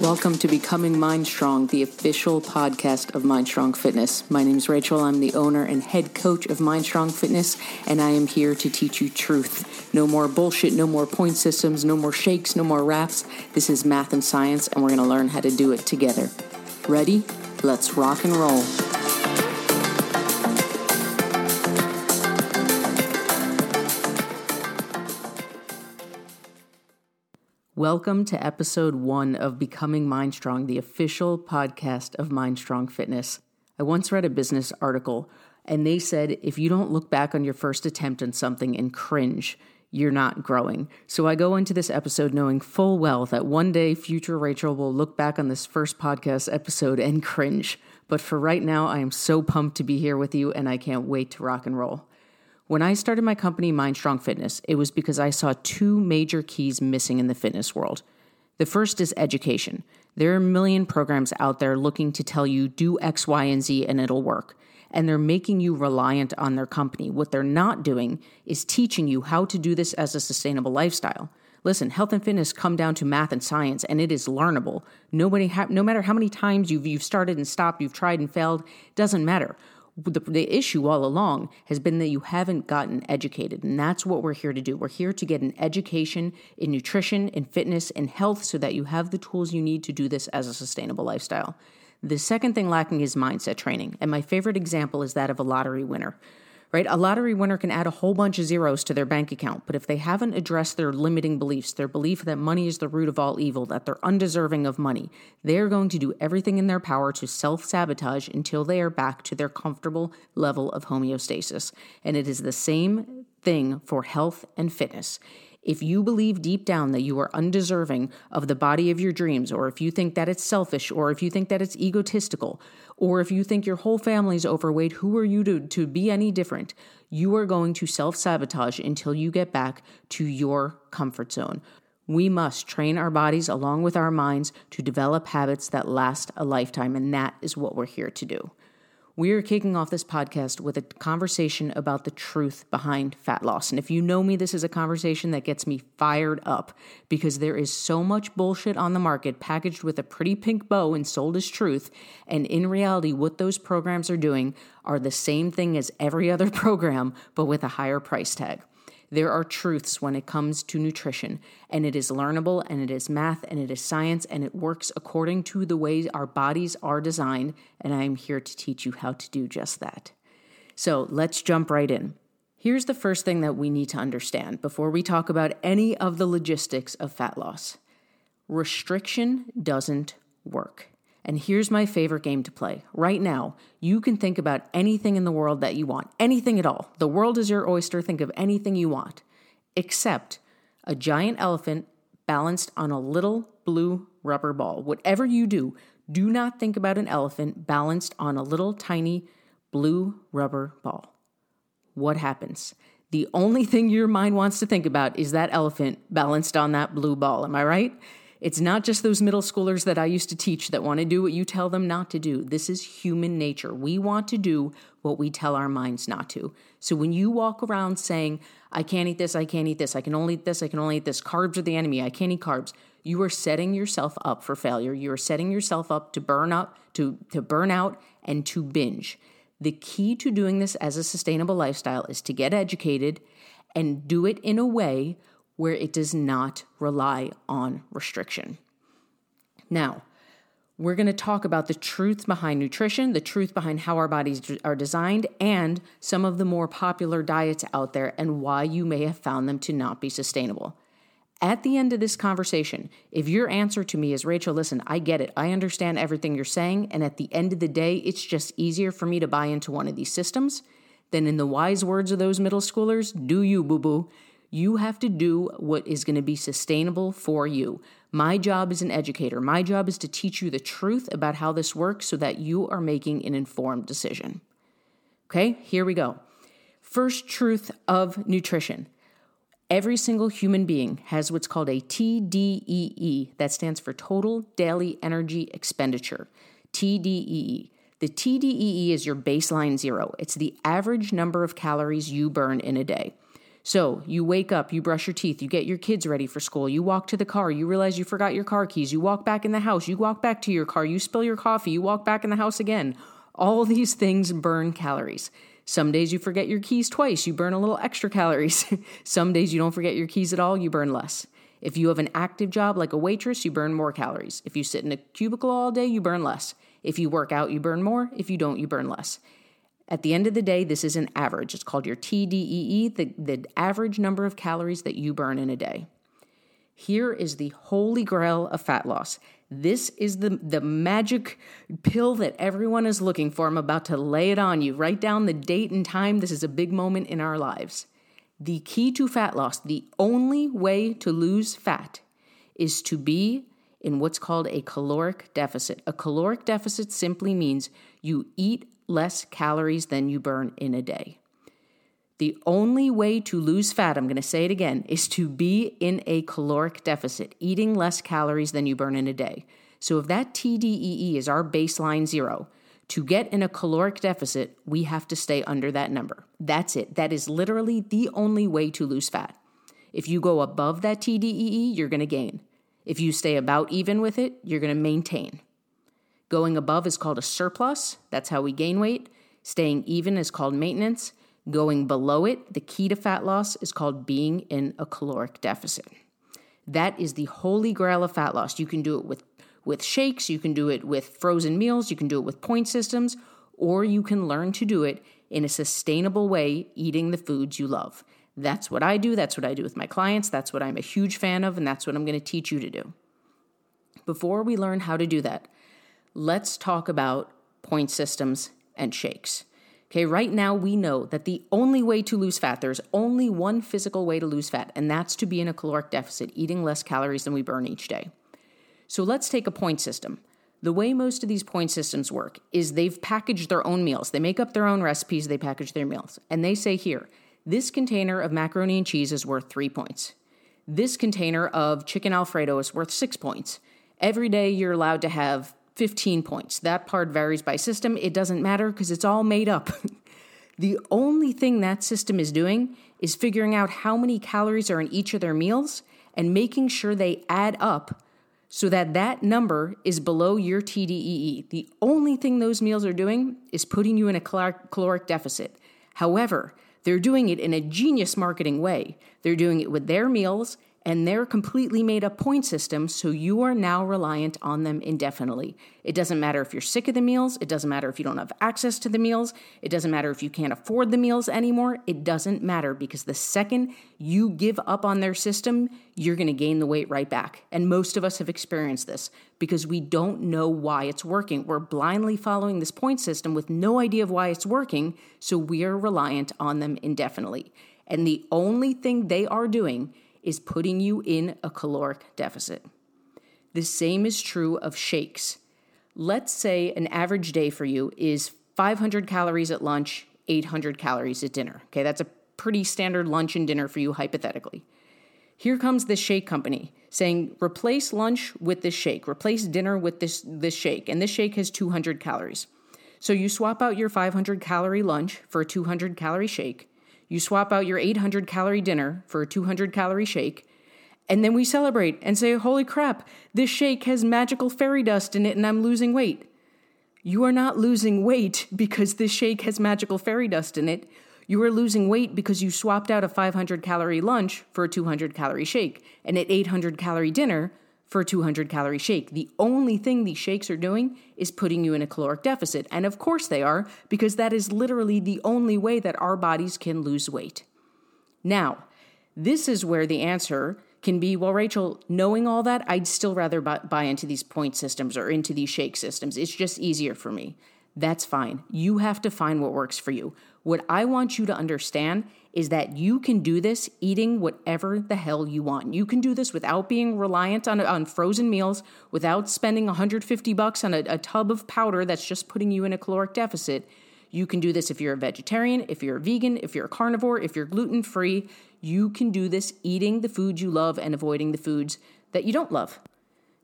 Welcome to Becoming Mind Strong, the official podcast of Mind Strong Fitness. My name is Rachel. I'm the owner and head coach of Mind Strong Fitness, and I am here to teach you truth. No more bullshit, no more point systems, no more shakes, no more wraps. This is math and science, and we're going to learn how to do it together. Ready? Let's rock and roll. Welcome to episode one of Becoming Mind Strong, the official podcast of Mind Strong Fitness. I once read a business article, and they said if you don't look back on your first attempt on something and cringe, you're not growing. So I go into this episode knowing full well that one day future Rachel will look back on this first podcast episode and cringe. But for right now, I am so pumped to be here with you, and I can't wait to rock and roll. When I started my company, Mind Strong Fitness, it was because I saw two major keys missing in the fitness world. The first is education. There are a million programs out there looking to tell you do X, Y, and Z and it'll work. And they're making you reliant on their company. What they're not doing is teaching you how to do this as a sustainable lifestyle. Listen, health and fitness come down to math and science, and it is learnable. Nobody, ha- no matter how many times you've you've started and stopped, you've tried and failed, doesn't matter the, the issue all along has been that you haven't gotten educated. And that's what we're here to do. We're here to get an education in nutrition, in fitness, in health so that you have the tools you need to do this as a sustainable lifestyle. The second thing lacking is mindset training. And my favorite example is that of a lottery winner right? A lottery winner can add a whole bunch of zeros to their bank account, but if they haven't addressed their limiting beliefs, their belief that money is the root of all evil, that they're undeserving of money, they're going to do everything in their power to self sabotage until they are back to their comfortable level of homeostasis. And it is the same thing for health and fitness. If you believe deep down that you are undeserving of the body of your dreams, or if you think that it's selfish, or if you think that it's egotistical, or if you think your whole family is overweight, who are you to, to be any different? You are going to self sabotage until you get back to your comfort zone. We must train our bodies along with our minds to develop habits that last a lifetime, and that is what we're here to do. We are kicking off this podcast with a conversation about the truth behind fat loss. And if you know me, this is a conversation that gets me fired up because there is so much bullshit on the market packaged with a pretty pink bow and sold as truth. And in reality, what those programs are doing are the same thing as every other program, but with a higher price tag. There are truths when it comes to nutrition, and it is learnable, and it is math, and it is science, and it works according to the way our bodies are designed. And I am here to teach you how to do just that. So let's jump right in. Here's the first thing that we need to understand before we talk about any of the logistics of fat loss restriction doesn't work. And here's my favorite game to play. Right now, you can think about anything in the world that you want, anything at all. The world is your oyster. Think of anything you want, except a giant elephant balanced on a little blue rubber ball. Whatever you do, do not think about an elephant balanced on a little tiny blue rubber ball. What happens? The only thing your mind wants to think about is that elephant balanced on that blue ball. Am I right? It's not just those middle schoolers that I used to teach that want to do what you tell them not to do. This is human nature. We want to do what we tell our minds not to. So when you walk around saying, I can't eat this, I can't eat this, I can only eat this, I can only eat this, carbs are the enemy, I can't eat carbs, you are setting yourself up for failure. You are setting yourself up to burn up, to, to burn out, and to binge. The key to doing this as a sustainable lifestyle is to get educated and do it in a way where it does not rely on restriction. Now, we're going to talk about the truth behind nutrition, the truth behind how our bodies are designed, and some of the more popular diets out there and why you may have found them to not be sustainable. At the end of this conversation, if your answer to me is, Rachel, listen, I get it. I understand everything you're saying. And at the end of the day, it's just easier for me to buy into one of these systems, then in the wise words of those middle schoolers, do you, boo boo. You have to do what is going to be sustainable for you. My job as an educator, my job is to teach you the truth about how this works so that you are making an informed decision. Okay, here we go. First truth of nutrition. Every single human being has what's called a TDEE, that stands for Total Daily Energy Expenditure. TDEE. The TDEE is your baseline zero, it's the average number of calories you burn in a day. So you wake up, you brush your teeth, you get your kids ready for school, you walk to the car, you realize you forgot your car keys, you walk back in the house, you walk back to your car, you spill your coffee, you walk back in the house again. All these things burn calories. Some days you forget your keys twice, you burn a little extra calories. Some days you don't forget your keys at all, you burn less. If you have an active job like a waitress, you burn more calories. If you sit in a cubicle all day, you burn less. If you work out, you burn more. If you don't, you burn less. At the end of the day, this is an average. It's called your TDEE, the, the average number of calories that you burn in a day. Here is the holy grail of fat loss. This is the, the magic pill that everyone is looking for. I'm about to lay it on you. Write down the date and time. This is a big moment in our lives. The key to fat loss, the only way to lose fat, is to be in what's called a caloric deficit. A caloric deficit simply means you eat less calories than you burn in a day. The only way to lose fat, I'm going to say it again, is to be in a caloric deficit, eating less calories than you burn in a day. So if that TDEE is our baseline zero, to get in a caloric deficit, we have to stay under that number. That's it. That is literally the only way to lose fat. If you go above that TDEE, you're going to gain. If you stay about even with it, you're going to maintain. Going above is called a surplus. That's how we gain weight. Staying even is called maintenance. Going below it, the key to fat loss, is called being in a caloric deficit. That is the holy grail of fat loss. You can do it with, with shakes, you can do it with frozen meals, you can do it with point systems, or you can learn to do it in a sustainable way, eating the foods you love. That's what I do. That's what I do with my clients. That's what I'm a huge fan of, and that's what I'm going to teach you to do. Before we learn how to do that, let's talk about point systems and shakes. Okay, right now we know that the only way to lose fat, there's only one physical way to lose fat, and that's to be in a caloric deficit, eating less calories than we burn each day. So let's take a point system. The way most of these point systems work is they've packaged their own meals. They make up their own recipes, they package their meals. And they say here, this container of macaroni and cheese is worth three points. This container of chicken Alfredo is worth six points. Every day you're allowed to have 15 points. That part varies by system. It doesn't matter because it's all made up. the only thing that system is doing is figuring out how many calories are in each of their meals and making sure they add up so that that number is below your TDEE. The only thing those meals are doing is putting you in a caloric deficit. However, they're doing it in a genius marketing way. They're doing it with their meals and they're completely made up point system, so you are now reliant on them indefinitely. It doesn't matter if you're sick of the meals, it doesn't matter if you don't have access to the meals, it doesn't matter if you can't afford the meals anymore. It doesn't matter because the second you give up on their system, you're gonna gain the weight right back. And most of us have experienced this because we don't know why it's working. We're blindly following this point system with no idea of why it's working, so we are reliant on them indefinitely. And the only thing they are doing is putting you in a caloric deficit. The same is true of shakes. Let's say an average day for you is 500 calories at lunch, 800 calories at dinner. Okay, that's a pretty standard lunch and dinner for you, hypothetically. Here comes the shake company saying, replace lunch with this shake, replace dinner with this, this shake, and this shake has 200 calories. So you swap out your 500 calorie lunch for a 200 calorie shake, you swap out your 800 calorie dinner for a 200 calorie shake, and then we celebrate and say, Holy crap, this shake has magical fairy dust in it and I'm losing weight. You are not losing weight because this shake has magical fairy dust in it. You are losing weight because you swapped out a 500 calorie lunch for a 200 calorie shake and an 800 calorie dinner for a 200 calorie shake. The only thing these shakes are doing is putting you in a caloric deficit. And of course they are, because that is literally the only way that our bodies can lose weight. Now, this is where the answer can be well, Rachel, knowing all that, I'd still rather buy, into these point systems or into these shake systems. It's just easier for me. That's fine. You have to find what works for you. What I want you to understand is that you can do this eating whatever the hell you want. You can do this without being reliant on, on frozen meals, without spending 150 bucks on a, a tub of powder that's just putting you in a caloric deficit. You can do this if you're a vegetarian, if you're a vegan, if you're a carnivore, if you're gluten free. You can do this eating the foods you love and avoiding the foods that you don't love.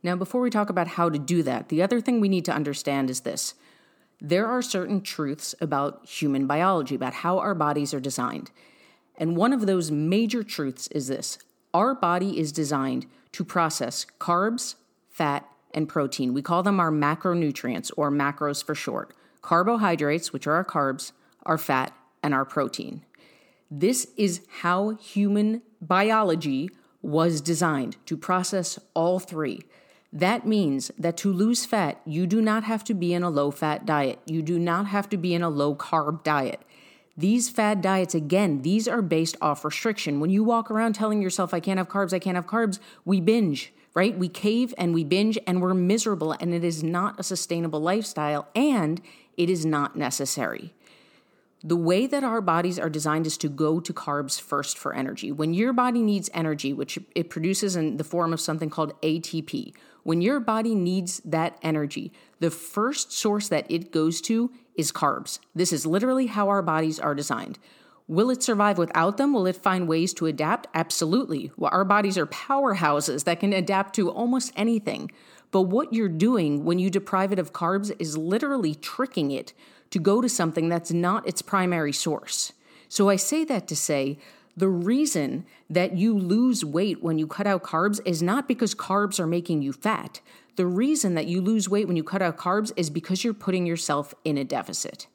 Now, before we talk about how to do that, the other thing we need to understand is this there are certain truths about human biology, about how our bodies are designed. And one of those major truths is this our body is designed to process carbs, fat, and protein. We call them our macronutrients, or macros for short. Carbohydrates, which are our carbs, our fat, and our protein. This is how human biology was designed to process all three. That means that to lose fat, you do not have to be in a low fat diet. You do not have to be in a low carb diet. These fad diets, again, these are based off restriction. When you walk around telling yourself, I can't have carbs, I can't have carbs, we binge, right? We cave and we binge and we're miserable, and it is not a sustainable lifestyle and it is not necessary. The way that our bodies are designed is to go to carbs first for energy. When your body needs energy, which it produces in the form of something called ATP, when your body needs that energy, the first source that it goes to is carbs. This is literally how our bodies are designed. Will it survive without them? Will it find ways to adapt? Absolutely. Well, our bodies are powerhouses that can adapt to almost anything. But what you're doing when you deprive it of carbs is literally tricking it to go to something that's not its primary source. So I say that to say the reason that you lose weight when you cut out carbs is not because carbs are making you fat. The reason that you lose weight when you cut out carbs is because you're putting yourself in a deficit.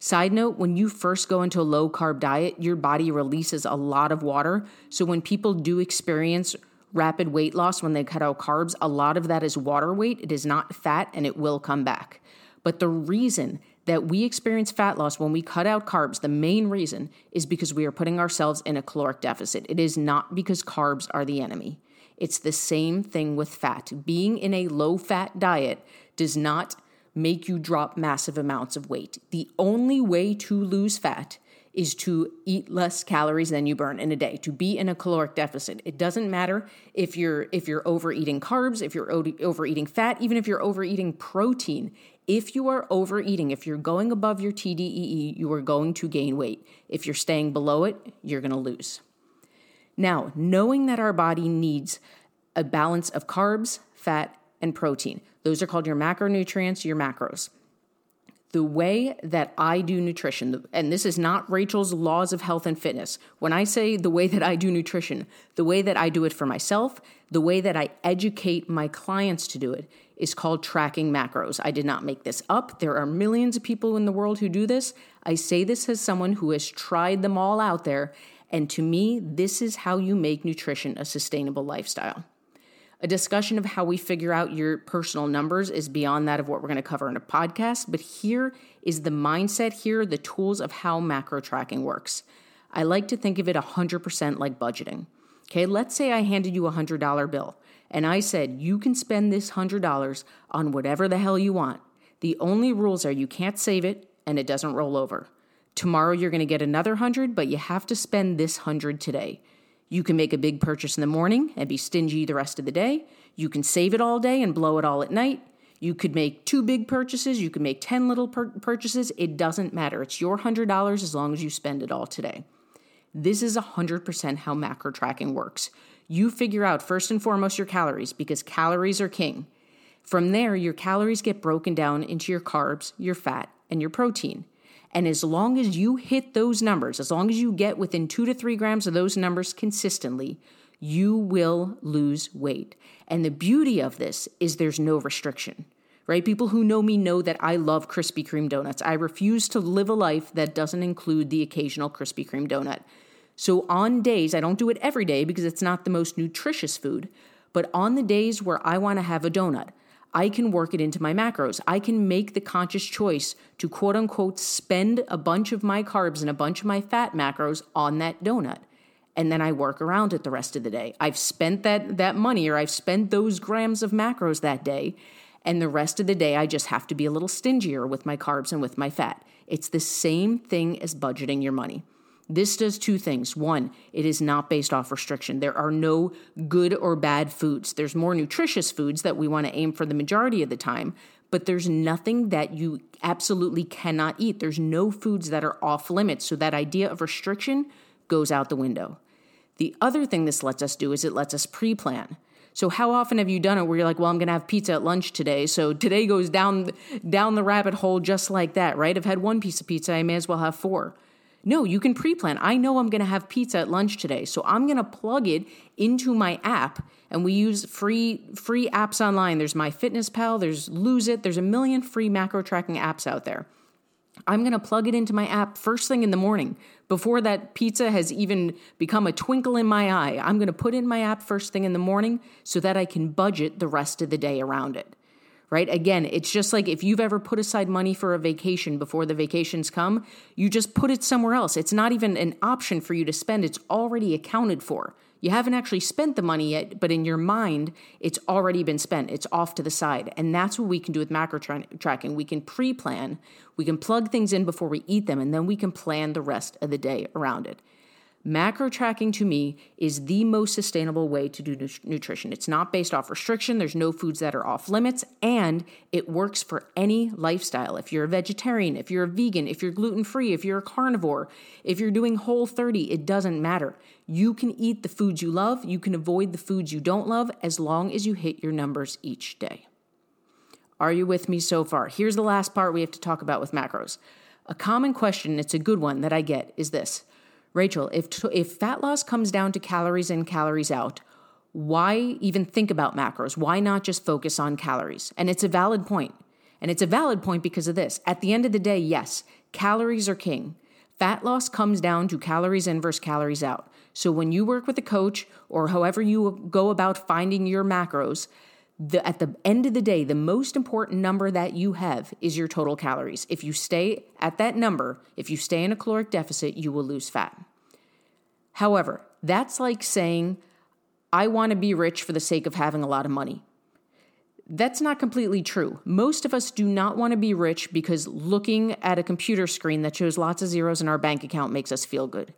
Side note, when you first go into a low carb diet, your body releases a lot of water. So when people do experience rapid weight loss when they cut out carbs, a lot of that is water weight. It is not fat and it will come back. But the reason that we experience fat loss when we cut out carbs, the main reason is because we are putting ourselves in a caloric deficit. It is not because carbs are the enemy. It's the same thing with fat. Being in a low fat diet does not make you drop massive amounts of weight. The only way to lose fat is to eat less calories than you burn in a day to be in a caloric deficit it doesn't matter if you're if you're overeating carbs if you're overeating fat even if you're overeating protein if you are overeating, if you're going above your TDEE, you are going to gain weight. If you're staying below it, you're going to lose. Now, knowing that our body needs a balance of carbs, fat, and protein, those are called your macronutrients, your macros the way that I do nutrition, and this is not Rachel's laws of health and fitness. When I say the way that I do nutrition, the way that I do it for myself, the way that I educate my clients to do it is called tracking macros. I did not make this up. There are millions of people in the world who do this. I say this as someone who has tried them all out there. And to me, this is how you make nutrition a sustainable lifestyle. A discussion of how we figure out your personal numbers is beyond that of what we're going to cover in a podcast, but here is the mindset, here the tools of how macro tracking works. I like to think of it 100% like budgeting. Okay, let's say I handed you a $100 bill and I said, you can spend this $100 on whatever the hell you want. The only rules are you can't save it and it doesn't roll over. Tomorrow you're going to get another 100, but you have to spend this 100 today. You can make a big purchase in the morning and be stingy the rest of the day. You can save it all day and blow it all at night. You could make two big purchases. You can make 10 little pur- purchases. It doesn't matter. It's your $100 as long as you spend it all today. This is 100% how macro tracking works. You figure out first and foremost your calories because calories are king. From there, your calories get broken down into your carbs, your fat, and your protein. And as long as you hit those numbers, as long as you get within two to three grams of those numbers consistently, you will lose weight. And the beauty of this is there's no restriction, right? People who know me know that I love Krispy Kreme donuts. I refuse to live a life that doesn't include the occasional Krispy Kreme donut. So on days, I don't do it every day because it's not the most nutritious food, but on the days where I want to have a donut, I can work it into my macros. I can make the conscious choice to quote unquote spend a bunch of my carbs and a bunch of my fat macros on that donut. And then I work around it the rest of the day. I've spent that, that money or I've spent those grams of macros that day. And the rest of the day, I just have to be a little stingier with my carbs and with my fat. It's the same thing as budgeting your money. This does two things. One, it is not based off restriction. There are no good or bad foods. There's more nutritious foods that we want to aim for the majority of the time, but there's nothing that you absolutely cannot eat. There's no foods that are off limits. So that idea of restriction goes out the window. The other thing this lets us do is it lets us pre plan. So how often have you done it where you're like, well, I'm going to have pizza at lunch today. So today goes down down the rabbit hole just like that, right? I've had one piece of pizza, I may as well have four. No, you can pre plan. I know I'm going to have pizza at lunch today, so I'm going to plug it into my app. And we use free free apps online. There's MyFitnessPal, there's Lose It, there's a million free macro tracking apps out there. I'm going to plug it into my app first thing in the morning before that pizza has even become a twinkle in my eye. I'm going to put in my app first thing in the morning so that I can budget the rest of the day around it right? Again, it's just like if you've ever put aside money for a vacation before the vacations come, you just put it somewhere else. It's not even an option for you to spend, it's already accounted for. You haven't actually spent the money yet, but in your mind, it's already been spent. It's off to the side. And that's what we can do with macro tra- tracking. We can pre plan, we can plug things in before we eat them, and then we can plan the rest of the day around it. Macro tracking to me is the most sustainable way to do nu- nutrition. It's not based off restriction, there's no foods that are off limits, and it works for any lifestyle. If you're a vegetarian, if you're a vegan, if you're gluten free, if you're a carnivore, if you're doing whole 30, it doesn't matter. You can eat the foods you love, you can avoid the foods you don't love as long as you hit your numbers each day. Are you with me so far? Here's the last part we have to talk about with macros. A common question, it's a good one that I get, is this Rachel, if, if fat loss comes down to calories in, calories out, why even think about macros? Why not just focus on calories? And it's a valid point. And it's a valid point because of this. At the end of the day, yes, calories are king. Fat loss comes down to calories in versus calories out. So when you work with a coach or however you go about finding your macros, the, at the end of the day, the most important number that you have is your total calories. If you stay at that number, if you stay in a caloric deficit, you will lose fat. However, that's like saying, I want to be rich for the sake of having a lot of money. That's not completely true. Most of us do not want to be rich because looking at a computer screen that shows lots of zeros in our bank account makes us feel good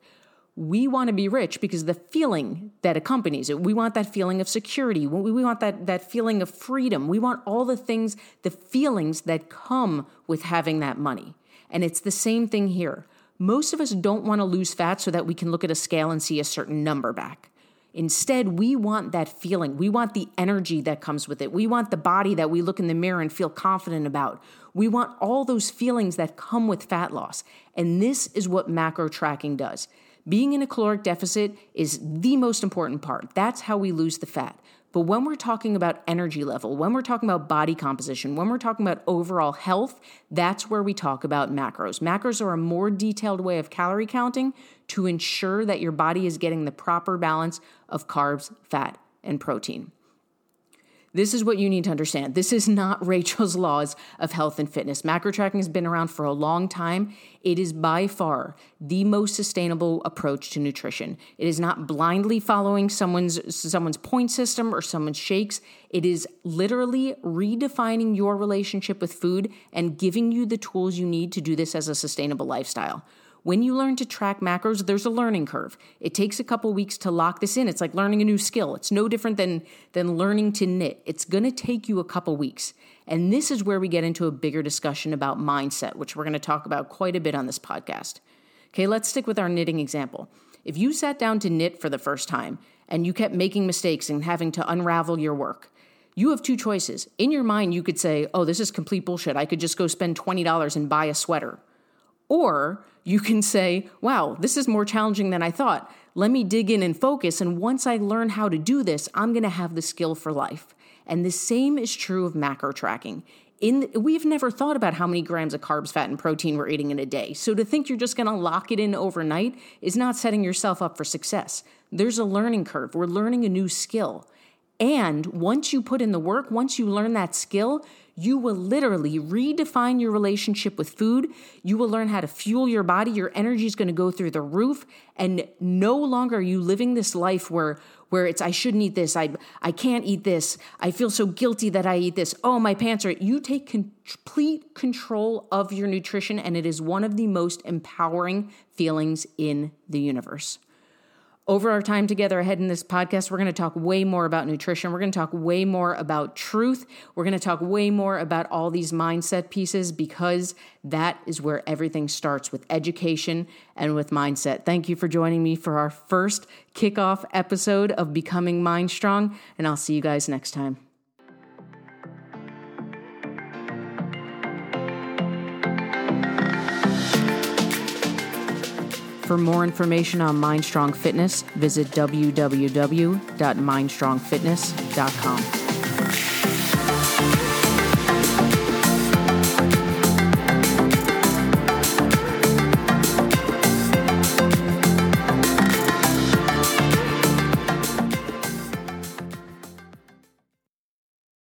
we want to be rich because the feeling that accompanies it. We want that feeling of security. We want that, that feeling of freedom. We want all the things the feelings that come with having that money. And it's the same thing here. Most of us don't want to lose fat so that we can look at a scale and see a certain number back. Instead we want that feeling. We want the energy that comes with it. We want the body that we look in the mirror and feel confident about. We want all those feelings that come with fat loss. And this is what macro tracking does being in a caloric deficit is the most important part. That's how we lose the fat. But when we're talking about energy level, when we're talking about body composition, when we're talking about overall health, that's where we talk about macros. Macros are a more detailed way of calorie counting to ensure that your body is getting the proper balance of carbs, fat, and protein. This is what you need to understand. This is not Rachel's laws of health and fitness. Macro tracking has been around for a long time. It is by far the most sustainable approach to nutrition. It is not blindly following someone's someone's point system or someone's shakes. It is literally redefining your relationship with food and giving you the tools you need to do this as a sustainable lifestyle. When you learn to track macros, there's a learning curve. It takes a couple weeks to lock this in. It's like learning a new skill. It's no different than, than learning to knit. It's going to take you a couple weeks. And this is where we get into a bigger discussion about mindset, which we're going to talk about quite a bit on this podcast. Okay, let's stick with our knitting example. If you sat down to knit for the first time and you kept making mistakes and having to unravel your work, you have two choices. In your mind, you could say, oh, this is complete bullshit. I could just go spend $20 and buy a sweater. Or you can say, wow, this is more challenging than I thought. Let me dig in and focus. And once I learn how to do this, I'm going to have the skill for life. And the same is true of macro tracking. In, we've never thought about how many grams of carbs, fat, and protein we're eating in a day. So to think you're just going to lock it in overnight is not setting yourself up for success. There's a learning curve. We're learning a new skill. And once you put in the work, once you learn that skill, you will literally redefine your relationship with food. You will learn how to fuel your body. Your energy is going to go through the roof. And no longer are you living this life where, where it's, I shouldn't eat this. I, I can't eat this. I feel so guilty that I eat this. Oh, my pants are. You take complete control of your nutrition, and it is one of the most empowering feelings in the universe over our time together ahead in this podcast, we're going to talk way more about nutrition. We're going to talk way more about truth. We're going to talk way more about all these mindset pieces because that is where everything starts with education and with mindset. Thank you for joining me for our first kickoff episode of Becoming Mind Strong, and I'll see you guys next time. For more information on Mindstrong Fitness, visit www.mindstrongfitness.com.